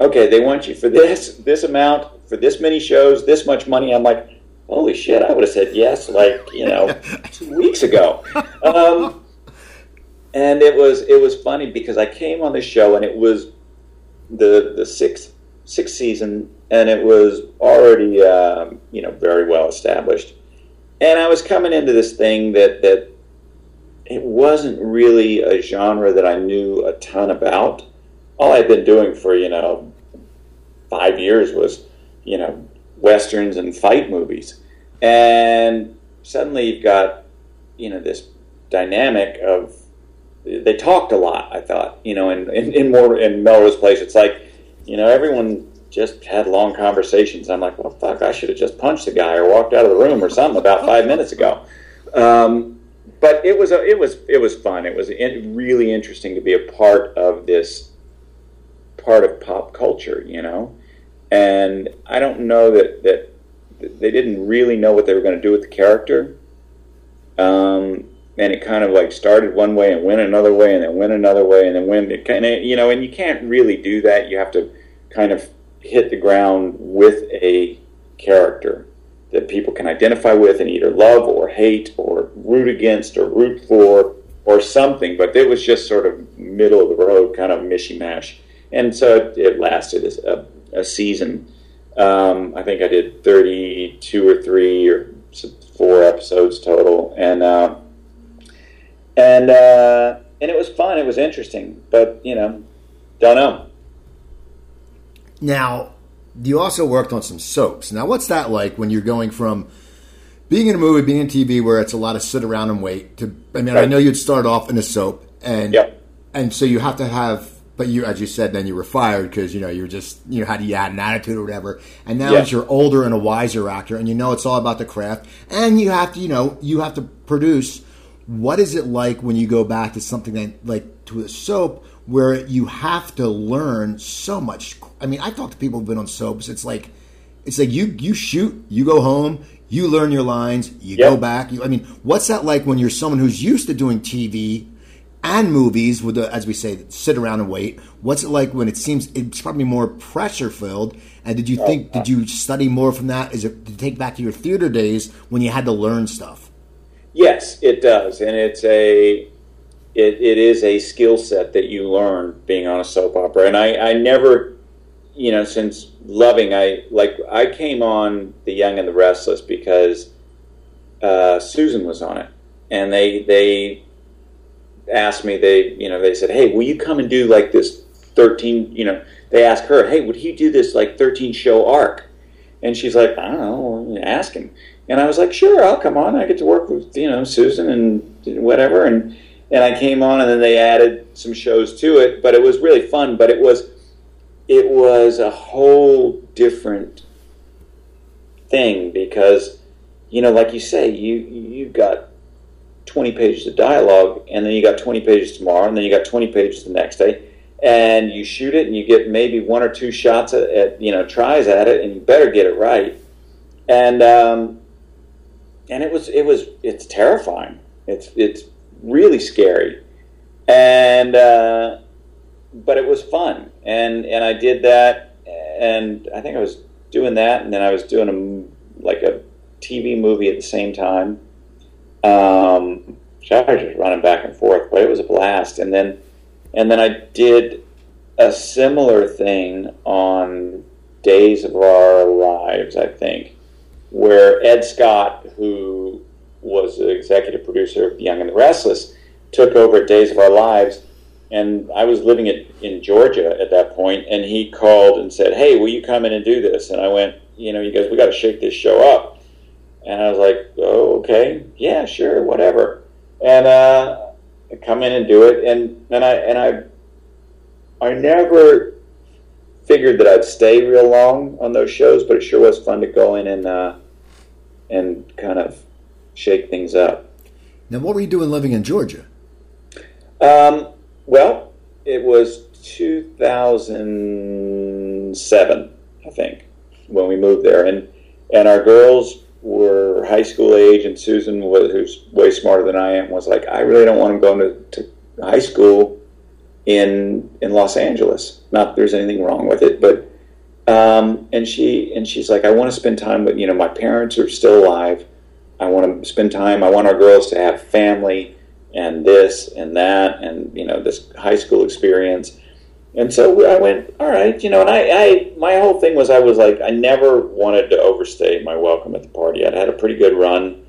okay, they want you for this, this amount, for this many shows, this much money. I'm like, holy shit, I would have said yes, like, you know, two weeks ago. Um, and it was it was funny because I came on the show and it was the the sixth sixth season and it was already um, you know very well established, and I was coming into this thing that that it wasn't really a genre that I knew a ton about. All I'd been doing for you know five years was you know westerns and fight movies, and suddenly you've got you know this dynamic of they talked a lot. I thought, you know, in, in, in more in Melrose Place, it's like, you know, everyone just had long conversations. I'm like, well, fuck, I should have just punched the guy or walked out of the room or something about five minutes ago. Um, but it was a, it was it was fun. It was in, really interesting to be a part of this part of pop culture, you know. and I don't know that that they didn't really know what they were going to do with the character. Um, and it kind of like started one way and went another way and then went another way and then went it kind of you know and you can't really do that. You have to kind of hit the ground with a character that people can identify with and either love or hate or root against or root for or something but it was just sort of middle of the road kind of mishy mash and so it lasted a, a season. Um, i think i did 32 or 3 or four episodes total. And uh, and uh, and it was fun. It was interesting, but you know, don't know. Now, you also worked on some soaps. Now, what's that like when you're going from being in a movie, being in TV, where it's a lot of sit around and wait? To I mean, right. I know you'd start off in a soap, and yep. and so you have to have. But you, as you said, then you were fired because you know you were just you know had you had an attitude or whatever. And now yep. as you're older and a wiser actor, and you know it's all about the craft, and you have to you know you have to produce what is it like when you go back to something that, like to a soap where you have to learn so much? I mean, I talk to people who've been on soaps. It's like, it's like you you shoot, you go home, you learn your lines, you yep. go back. You, I mean, what's that like when you're someone who's used to doing TV and movies with the, as we say, sit around and wait? What's it like when it seems it's probably more pressure filled? And did you oh, think, did uh you study more from that? Is it to take back to your theater days when you had to learn stuff? Yes, it does, and it's a it, it is a skill set that you learn being on a soap opera. And I, I never, you know, since loving, I like I came on The Young and the Restless because uh, Susan was on it, and they they asked me they you know they said hey will you come and do like this 13 you know they asked her hey would he do this like 13 show arc? And she's like i don't know ask him and I was like, sure, I'll come on. I get to work with you know Susan and whatever. And and I came on, and then they added some shows to it. But it was really fun. But it was it was a whole different thing because you know, like you say, you you got 20 pages of dialogue, and then you got 20 pages tomorrow, and then you got 20 pages the next day, and you shoot it, and you get maybe one or two shots at, at you know tries at it, and you better get it right. And um, and it was it was it's terrifying. It's it's really scary, and uh, but it was fun, and and I did that, and I think I was doing that, and then I was doing a like a TV movie at the same time. Um, I was just running back and forth, but it was a blast. And then and then I did a similar thing on Days of Our Lives, I think where Ed Scott, who was the executive producer of Young and the Restless, took over Days of Our Lives. And I was living it in Georgia at that point, and he called and said, "Hey, will you come in and do this?" And I went, "You know, you guys, we got to shake this show up." And I was like, "Oh, okay, yeah, sure, whatever." And uh, come in and do it, and and I and I I never figured that I'd stay real long on those shows, but it sure was fun to go in and uh, and kind of shake things up. Now, what were you doing living in Georgia? Um, well, it was 2007, I think, when we moved there, and and our girls were high school age, and Susan, was, who's way smarter than I am, was like, I really don't want them going to, to high school in in Los Angeles. Not there's anything wrong with it, but um, and she and she's like, I want to spend time with you know my parents are still alive. I want to spend time. I want our girls to have family and this and that and you know this high school experience. And so I went, all right, you know, and I, I, my whole thing was I was like, I never wanted to overstay my welcome at the party. I'd had a pretty good run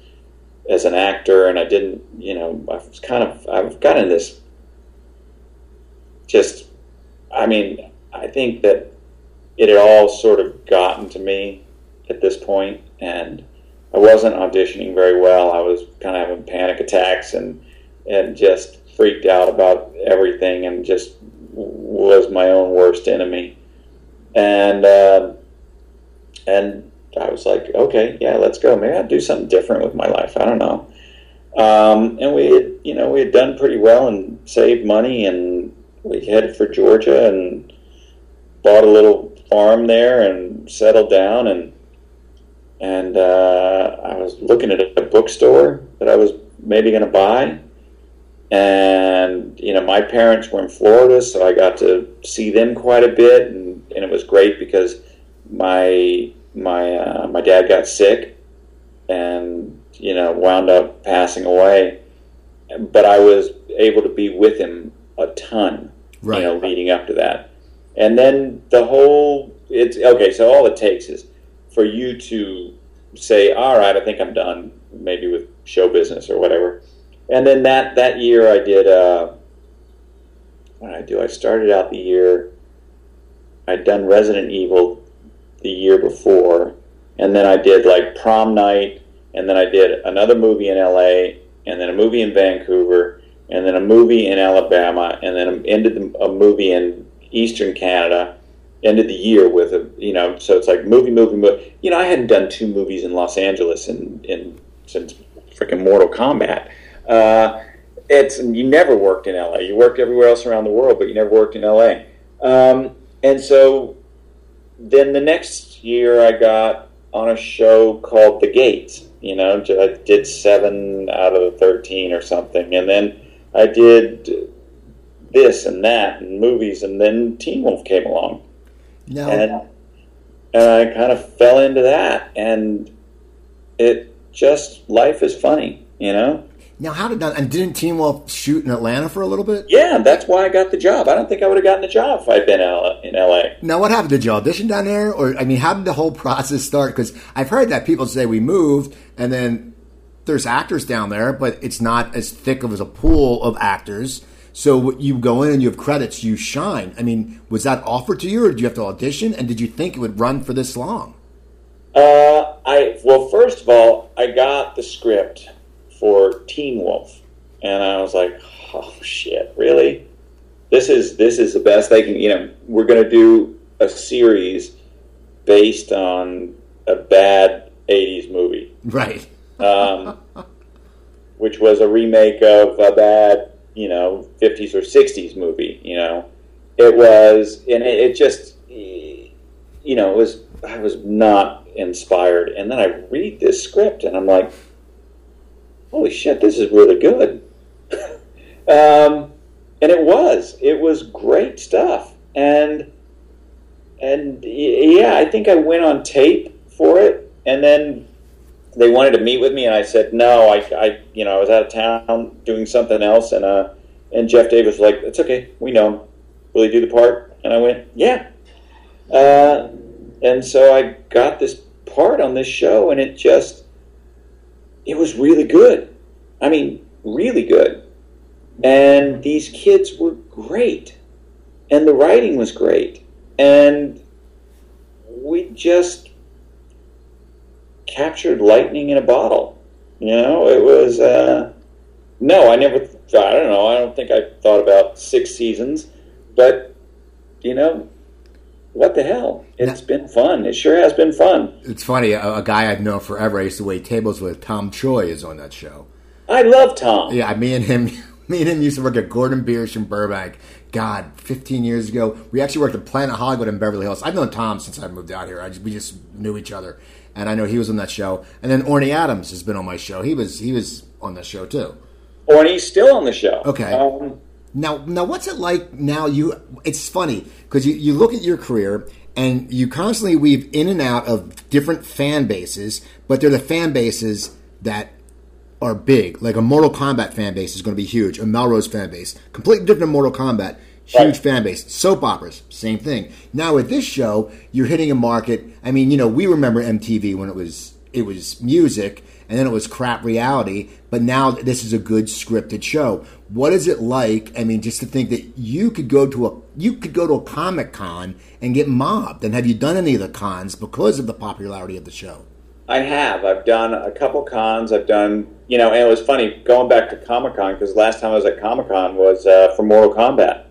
as an actor, and I didn't, you know, I was kind of, I've gotten this just, I mean, I think that it had all sort of gotten to me at this point, and I wasn't auditioning very well. I was kind of having panic attacks and and just freaked out about everything, and just was my own worst enemy. And uh, and I was like, okay, yeah, let's go. Maybe I'll do something different with my life. I don't know. Um, and we had, you know, we had done pretty well and saved money and we headed for Georgia and bought a little farm there and settled down and and uh, I was looking at a bookstore that I was maybe going to buy. And you know, my parents were in Florida, so I got to see them quite a bit, and, and it was great because my my uh, my dad got sick, and you know, wound up passing away. But I was able to be with him a ton, Right. you know, leading up to that. And then the whole it's okay. So all it takes is for you to say, "All right, I think I'm done." Maybe with show business or whatever. And then that that year, I did. Uh, what did I do? I started out the year. I'd done Resident Evil the year before, and then I did like prom night, and then I did another movie in L.A., and then a movie in Vancouver, and then a movie in Alabama, and then ended a movie in Eastern Canada. Ended the year with a you know, so it's like movie, movie, movie. You know, I hadn't done two movies in Los Angeles in, in since freaking Mortal Kombat. Uh, it's you never worked in LA. You worked everywhere else around the world, but you never worked in LA. Um, and so then the next year, I got on a show called The Gates. You know, I did seven out of the thirteen or something, and then I did this and that and movies, and then Teen Wolf came along, Now, and and I kind of fell into that, and it just life is funny, you know. now, how did that? And didn't Teen Wolf shoot in Atlanta for a little bit? Yeah, that's why I got the job. I don't think I would have gotten the job if I'd been in LA. Now, what happened? Did you audition down there, or I mean, how did the whole process start? Because I've heard that people say we moved, and then there's actors down there, but it's not as thick of as a pool of actors. So you go in and you have credits, you shine. I mean, was that offered to you, or did you have to audition? And did you think it would run for this long? Uh, I well, first of all, I got the script for Teen Wolf, and I was like, "Oh shit, really? This is this is the best they can." You know, we're going to do a series based on a bad '80s movie, Right. um, which was a remake of a bad, you know, '50s or '60s movie. You know, it was, and it, it just, you know, it was. I was not inspired, and then I read this script, and I'm like, "Holy shit, this is really good." um, and it was. It was great stuff, and and yeah, I think I went on tape for it, and then they wanted to meet with me, and I said no. I, I you know, I was out of town doing something else, and uh, and Jeff Davis was like, "It's okay, we know him. Will he do the part?" And I went, "Yeah." Uh, and so I got this part on this show, and it just it was really good. I mean, really good. And these kids were great, and the writing was great, and we just captured lightning in a bottle. You know, it was. Uh, no, I never. I don't know. I don't think I thought about six seasons, but you know, what the hell? It's been fun. It sure has been fun. It's funny. A, a guy I've known forever. I used to wait tables with. Tom Choi is on that show. I love Tom. Yeah, me and him, me and him used to work at Gordon Biersch in Burbank. God, 15 years ago. We actually worked at Planet Hollywood in Beverly Hills. I've known Tom since I moved out here. I just, we just knew each other, and I know he was on that show. And then Orny Adams has been on my show. He was he was on that show too. Or and he's still on the show. Okay. Um, Now, now, what's it like now? You, it's funny because you, you look at your career and you constantly weave in and out of different fan bases, but they're the fan bases that are big. Like a Mortal Kombat fan base is going to be huge. A Melrose fan base, completely different than Mortal Kombat, huge Right. fan base. Soap operas, same thing. Now with this show, you're hitting a market. I mean, you know, we remember MTV when it was it was music, and then it was crap reality. But now this is a good scripted show. What is it like? I mean, just to think that you could go to a you could go to a comic con and get mobbed. And have you done any of the cons because of the popularity of the show? I have. I've done a couple cons. I've done, you know, and it was funny going back to Comic Con because last time I was at Comic Con was uh, for Mortal Kombat,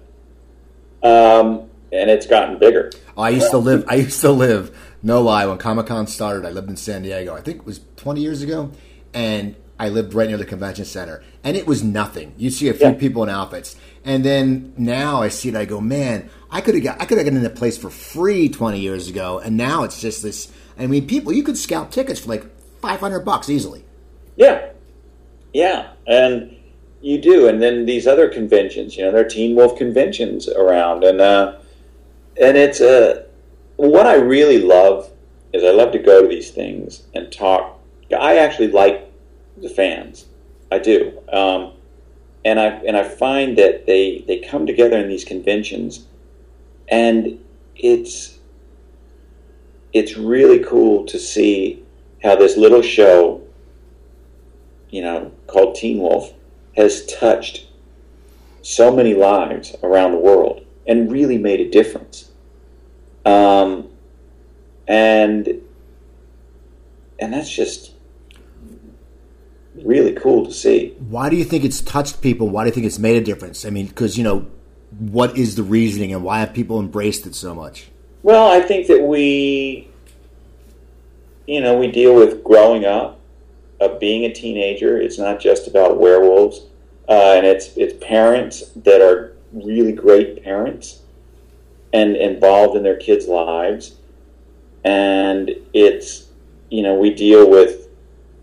um, and it's gotten bigger. I used to live. I used to live. No lie. When Comic Con started, I lived in San Diego. I think it was 20 years ago, and I lived right near the convention center, and it was nothing. You see a few Yeah. people in outfits, and then now I see it. I go, man, I could have got I could have gotten in the place for free twenty years ago, and now it's just this. I mean, people you could scalp tickets for like five hundred bucks easily. Yeah, yeah, and you do. And then these other conventions, you know, there are Teen Wolf conventions around, and uh, and it's uh, what I really love is I love to go to these things and talk. I actually like the fans, I do, um, and I and I find that they they come together in these conventions, and it's it's really cool to see how this little show you know, called Teen Wolf, has touched so many lives around the world and really made a difference. Um, and and that's just really cool to see. Why do you think it's touched people? Why do you think it's made a difference? I mean, because you know, what is the reasoning, and why have people embraced it so much? Well, I think that we, you know, we deal with growing up, of being a teenager. It's not just about werewolves, uh, and it's it's parents that are really great parents and involved in their kids' lives, and it's you know we deal with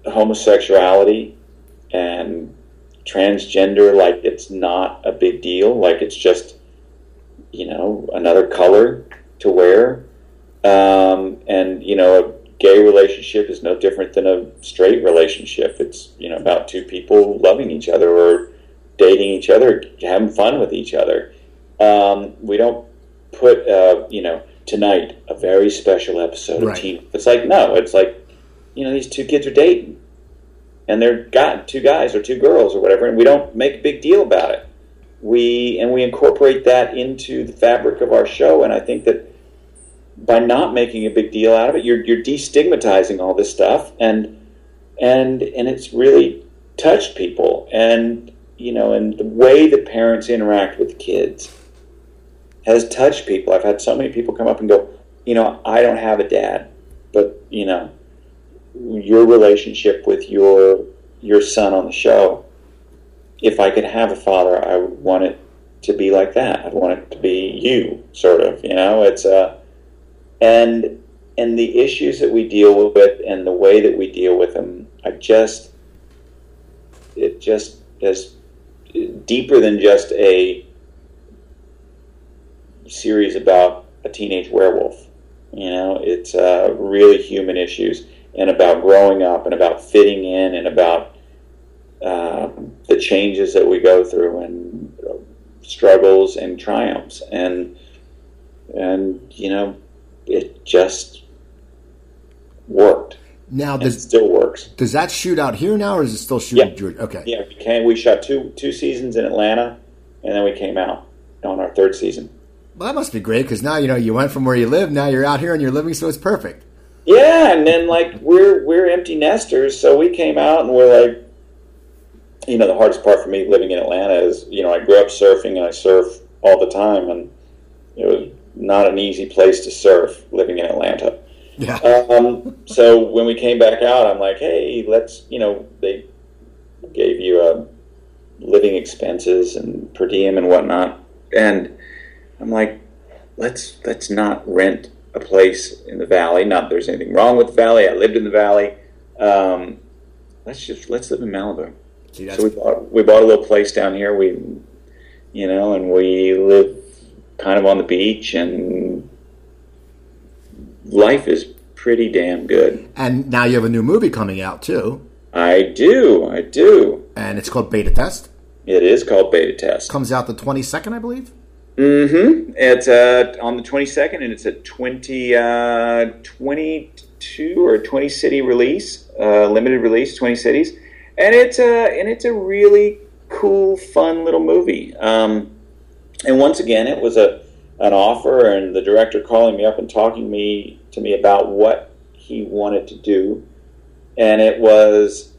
homosexuality and transgender like it's not a big deal, like it's just you know another color to wear, um, and you know gay relationship is no different than a straight relationship. It's you know about two people loving each other or dating each other, having fun with each other. Um, we don't put uh, you know tonight a very special episode Right. of Teen. It's like no, it's like you know these two kids are dating, and they're got two guys or two girls or whatever, and we don't make a big deal about it. We and we incorporate that into the fabric of our show, and I think that by not making a big deal out of it, you're you're destigmatizing all this stuff, and and and it's really touched people, and you know, and the way that parents interact with kids has touched people. I've had so many people come up and go, you know, I don't have a dad, but you know, your relationship with your your son on the show. If I could have a father, I would want it to be like that. I'd want it to be you, sort of. You know, it's uh, and and the issues that we deal with and the way that we deal with them, I just it just is deeper than just a series about a teenage werewolf. You know, it's uh, really human issues and about growing up and about fitting in and about um, the changes that we go through and uh, struggles and triumphs and and you know it just worked Now, does still works. does that shoot out here now, or is it still shooting? Yeah. Georgia? Okay. Yeah, we came. We shot two two seasons in Atlanta, and then we came out on our third season. Well, that must be great because now you know you went from where you live. Now you're out here and you're living, so it's perfect. Yeah, and then like we're we're empty nesters, so we came out and we're like, you know, the hardest part for me living in Atlanta is, you know, I grew up surfing and I surf all the time, and it was not an easy place to surf living in Atlanta. Yeah. Um, so when we came back out, I'm like, hey, let's, you know, they gave you uh, living expenses and per diem and whatnot, and I'm like, let's let's not rent a place in the valley. Not that there's anything wrong with the valley. I lived in the valley. Um, let's just let's live in Malibu. See, So we bought we bought a little place down here. We, you know, and we live kind of on the beach, and life is pretty damn good. and now you have a new movie coming out too, I do, I do. and it's called Beta Test. It is called Beta Test. Comes out the 22nd, I believe. Mm-hmm. It's uh, on the 22nd, and it's a 20, uh, 22 or 20 city release, uh, limited release, 20 cities, and it's a and it's a really cool, fun little movie. Um, and once again, it was a an offer, and the director calling me up and talking me to me about what he wanted to do, and it was.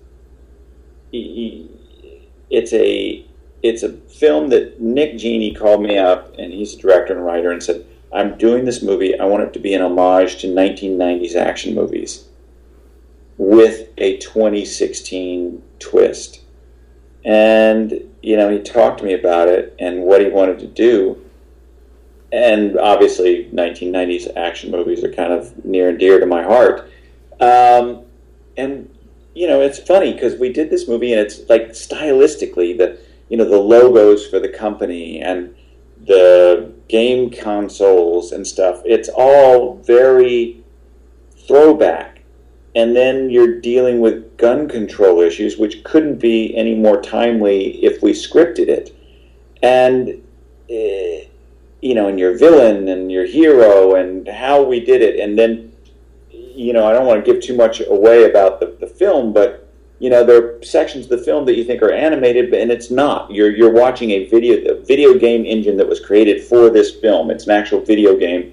he- It's a it's a film that Nick Genie called me up, and he's a director and writer, and said, "I'm doing this movie. I want it to be an homage to 1990s action movies." with a 2016 twist. And, you know, he talked to me about it and what he wanted to do. And obviously, 1990s action movies are kind of near and dear to my heart. Um, and, you know, it's funny because we did this movie and it's like stylistically, the, you know, the logos for the company and the game consoles and stuff, it's all very throwback. And then you're dealing with gun control issues, which couldn't be any more timely if we scripted it. And, uh, you know, and your villain and your hero and how we did it. And then, you know, I don't want to give too much away about the, the film, but you know, there are sections of the film that you think are animated, and it's not. You're you're watching a video a video game engine that was created for this film. It's an actual video game,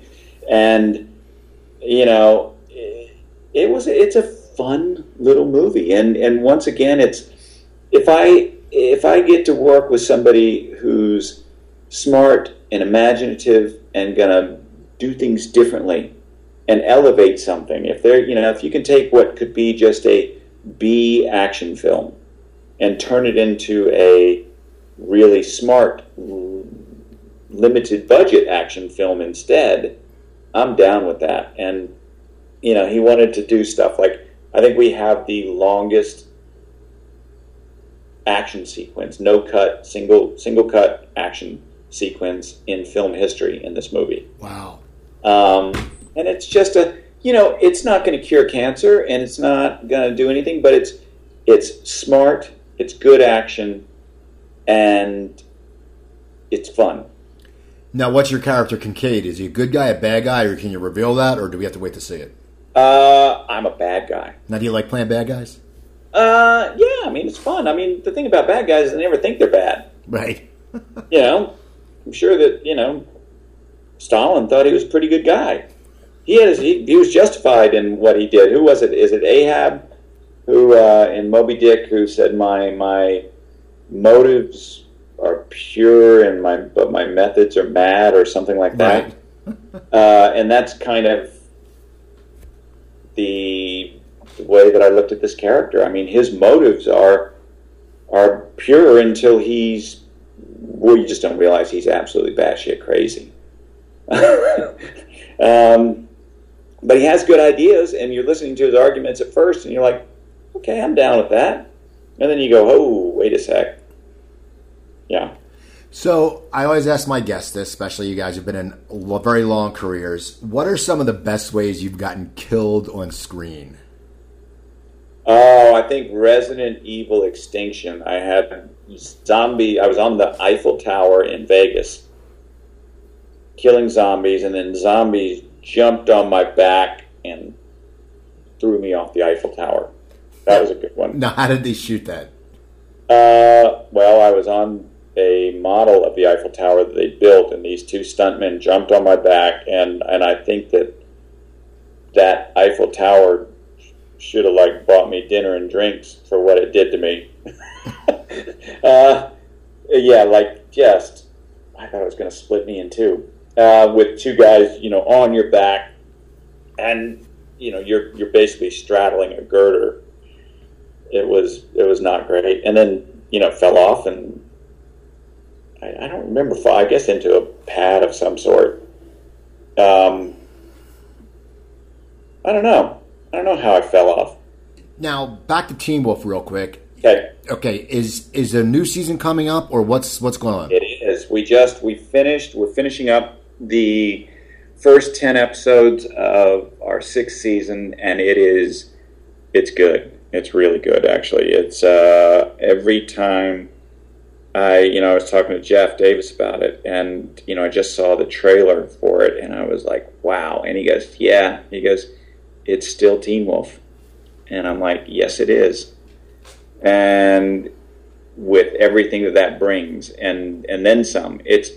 and you know, it was it's a fun little movie. And and once again, it's if I if I get to work with somebody who's smart and imaginative and gonna do things differently and elevate something. If they're you know if you can take what could be just a B action film and turn it into a really smart, limited budget action film instead, I'm down with that. And, you know, he wanted to do stuff like, I think we have the longest action sequence, no cut, single single cut action sequence in film history in this movie. Wow. Um, and it's just a you know, it's not going to cure cancer and it's not going to do anything, but it's it's smart, it's good action, and it's fun. Now, what's your character, Kincaid? Is he a good guy, a bad guy, or can you reveal that, or do we have to wait to see it? Uh, I'm a bad guy. Now, do you like playing bad guys? Uh, yeah. I mean, it's fun. I mean, the thing about bad guys is they never think they're bad. Right. you know, I'm sure that you know Stalin thought he was a pretty good guy he has he, he, was justified in what he did. Who was it? Is it Ahab who uh, in Moby Dick who said my my motives are pure and my but my methods are mad or something like that. Right. uh, and that's kind of the, way that I looked at this character. I mean, his motives are are pure until he's well, you just don't realize he's absolutely batshit crazy. um, but he has good ideas, and you're listening to his arguments at first, and you're like, okay, I'm down with that. And then you go, oh, wait a sec. Yeah. So I always ask my guests this, especially you guys who've been in very long careers. What are some of the best ways you've gotten killed on screen? Oh, I think Resident Evil Extinction. I had zombie. I was on the Eiffel Tower in Vegas, killing zombies, and then zombies jumped on my back and threw me off the Eiffel Tower. That was a good one. Now, how did they shoot that? Uh, well, I was on a model of the Eiffel Tower that they built, and these two stuntmen jumped on my back, and, and I think that that Eiffel Tower should have like bought me dinner and drinks for what it did to me. uh, yeah, like just I thought it was going to split me in two uh, with two guys, you know, on your back, and you know you're you're basically straddling a girder. It was it was not great, and then you know fell off, and I, I don't remember. I guess into a pad of some sort. Um, I don't know. I don't know how I fell off. Now back to Teen Wolf real quick. Okay. Okay. Is is a new season coming up, or what's what's going on? It is. We just we finished. We're finishing up the first 10 episodes of our sixth season, and it is, it's good. It's really good, actually. It's uh, every time I, you know, I was talking to Jeff Davis about it, and, you know, I just saw the trailer for it, and I was like, wow. And he goes, yeah. He goes, it's still Teen Wolf. And I'm like, yes, it is. And with everything that that brings, and, and then some, it's,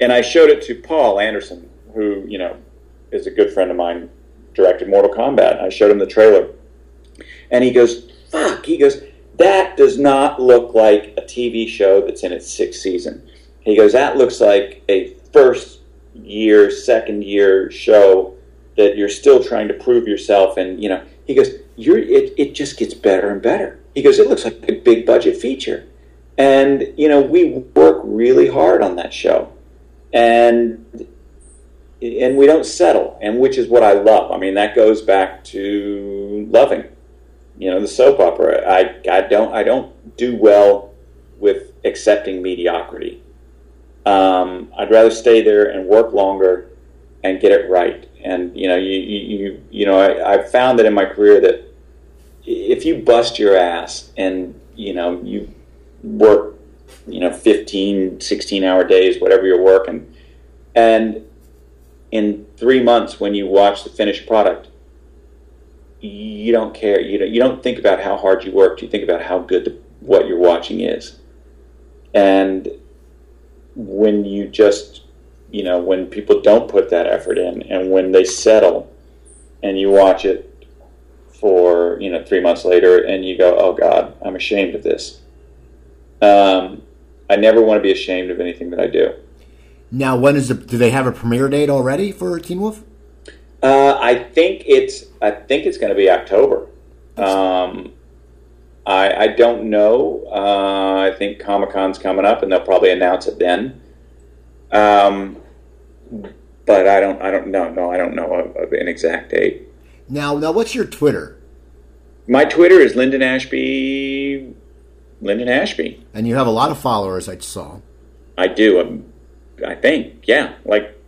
and I showed it to Paul Anderson, who you know is a good friend of mine, directed Mortal Kombat. I showed him the trailer, and he goes, "Fuck!" He goes, "That does not look like a TV show that's in its sixth season." He goes, "That looks like a first year, second year show that you're still trying to prove yourself. And you know, he goes, "You're it. It just gets better and better." He goes, "It looks like a big budget feature," and you know, we work really hard on that show, and and we don't settle, and which is what I love. I mean, that goes back to loving, you know, the soap opera. I I don't I don't do well with accepting mediocrity. Um, I'd rather stay there and work longer and get it right. And you know, you you you know, I, I've found that in my career that if you bust your ass and you know you work you know 15 16 hour days whatever you're working and in three months when you watch the finished product you don't care you don't, you don't think about how hard you worked you think about how good the, what you're watching is and when you just you know when people don't put that effort in and when they settle and you watch it for you know three months later and you go oh god i'm ashamed of this um, i never want to be ashamed of anything that i do Now, when is the? Do they have a premiere date already for Teen Wolf? Uh, i think it's i think it's going to be october um, I, I don't know uh, i think comic-con's coming up and they'll probably announce it then um, but i don't i don't know no i don't know of, of an exact date Now, now, what's your Twitter? My Twitter is Linden Ashby. Linden Ashby. And you have a lot of followers. I saw. I do. Um, I think, yeah, like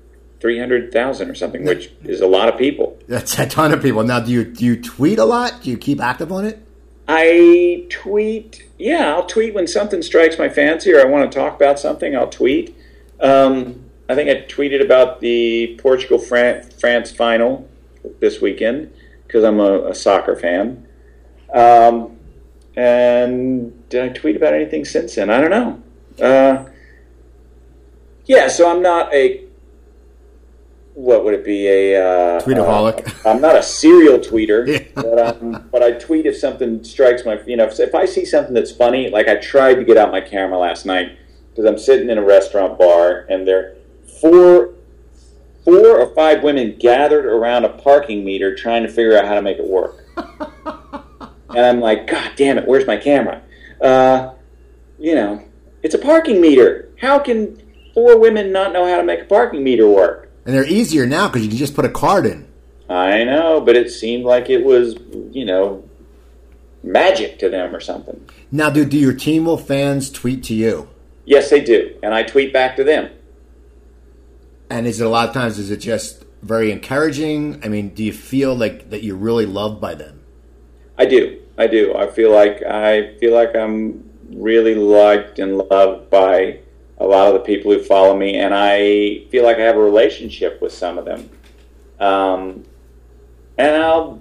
three hundred thousand or something, which is a lot of people. That's a ton of people. Now, do you do you tweet a lot? Do you keep active on it? I tweet. Yeah, I'll tweet when something strikes my fancy or I want to talk about something. I'll tweet. Um, I think I tweeted about the Portugal France final this weekend because I'm a, a soccer fan. Um, and did I tweet about anything since then? I don't know. Uh, yeah, so I'm not a. What would it be? A uh, Tweetaholic. uh, I'm not a serial tweeter, Yeah. but, um, but I tweet if something strikes my. You know, if, if I see something that's funny, like I tried to get out my camera last night because I'm sitting in a restaurant bar and there four four or five women gathered around a parking meter trying to figure out how to make it work. and I'm like, God damn it, where's my camera? Uh, you know, it's a parking meter. How can four women not know how to make a parking meter work? And they're easier now because you can just put a card in. I know, but it seemed like it was, you know, magic to them or something. Now, do do your Teen Wolf fans tweet to you? Yes, they do, and I tweet back to them. And is it a lot of times? Is it just very encouraging? I mean, do you feel like that you're really loved by them? I do. I do. I feel like I feel like I'm really liked and loved by a lot of the people who follow me, and I feel like I have a relationship with some of them. Um, and I'll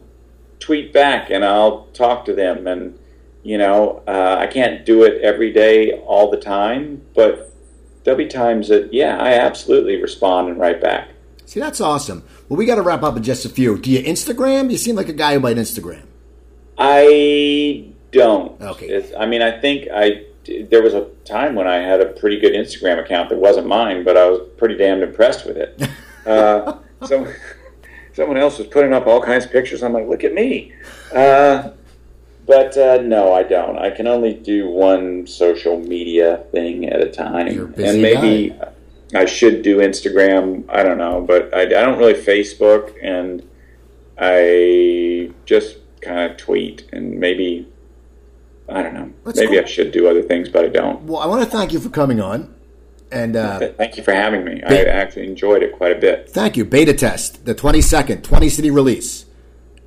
tweet back and I'll talk to them, and you know, uh, I can't do it every day all the time, but there'll be times that yeah, I absolutely respond and write back. See, that's awesome. Well, we got to wrap up in just a few. Do you Instagram? You seem like a guy who might Instagram. I don't. Okay. It's, I mean, I think I there was a time when I had a pretty good Instagram account that wasn't mine, but I was pretty damned impressed with it. Uh, so someone else was putting up all kinds of pictures. I'm like, look at me. Uh, but uh, no, I don't. I can only do one social media thing at a time, and maybe I should do Instagram. I don't know, but I, I don't really Facebook, and I just kind of tweet, and maybe I don't know. That's maybe cool. I should do other things, but I don't. Well, I want to thank you for coming on. And uh, Thank you for having me. I actually enjoyed it quite a bit. thank you. Beta test, the 22nd, 20 city release.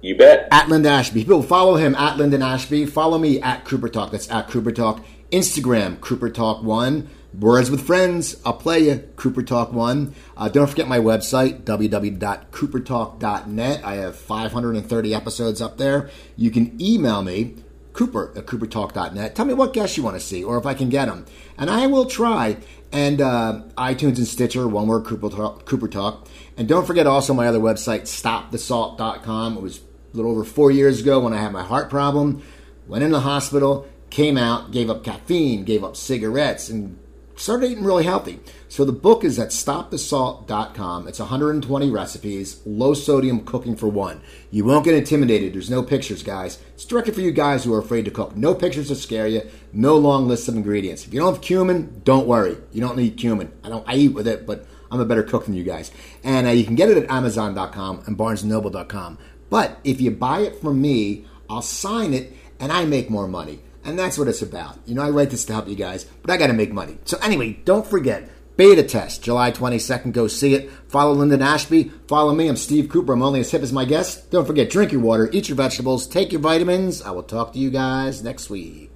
You bet. At Linden Ashby. People follow him at Linden Ashby. Follow me at Cooper Talk. That's at Cooper Talk. Instagram, Cooper Talk 1. Words with Friends. I'll play you, Cooper Talk 1. Uh, don't forget my website, www.coopertalk.net. I have 530 episodes up there. You can email me, Cooper at coopertalk.net. Tell me what guests you want to see or if I can get them. And I will try. And uh, iTunes and Stitcher, one word, Cooper Talk, Cooper Talk. And don't forget also my other website, stopthesalt.com. It was a little over four years ago when I had my heart problem. Went in the hospital, came out, gave up caffeine, gave up cigarettes, and started eating really healthy. So the book is at stopthesalt.com. It's 120 recipes, low sodium cooking for one. You won't get intimidated. There's no pictures, guys. It's directed for you guys who are afraid to cook. No pictures to scare you. No long list of ingredients. If you don't have cumin, don't worry. You don't need cumin. I don't. I eat with it, but I'm a better cook than you guys. And uh, you can get it at Amazon.com and BarnesandNoble.com. But if you buy it from me, I'll sign it, and I make more money. And that's what it's about. You know, I write this to help you guys, but I got to make money. So anyway, don't forget beta test July 22nd. Go see it. Follow Linden Ashby. Follow me. I'm Steve Cooper. I'm only as hip as my guest. Don't forget, drink your water, eat your vegetables, take your vitamins. I will talk to you guys next week.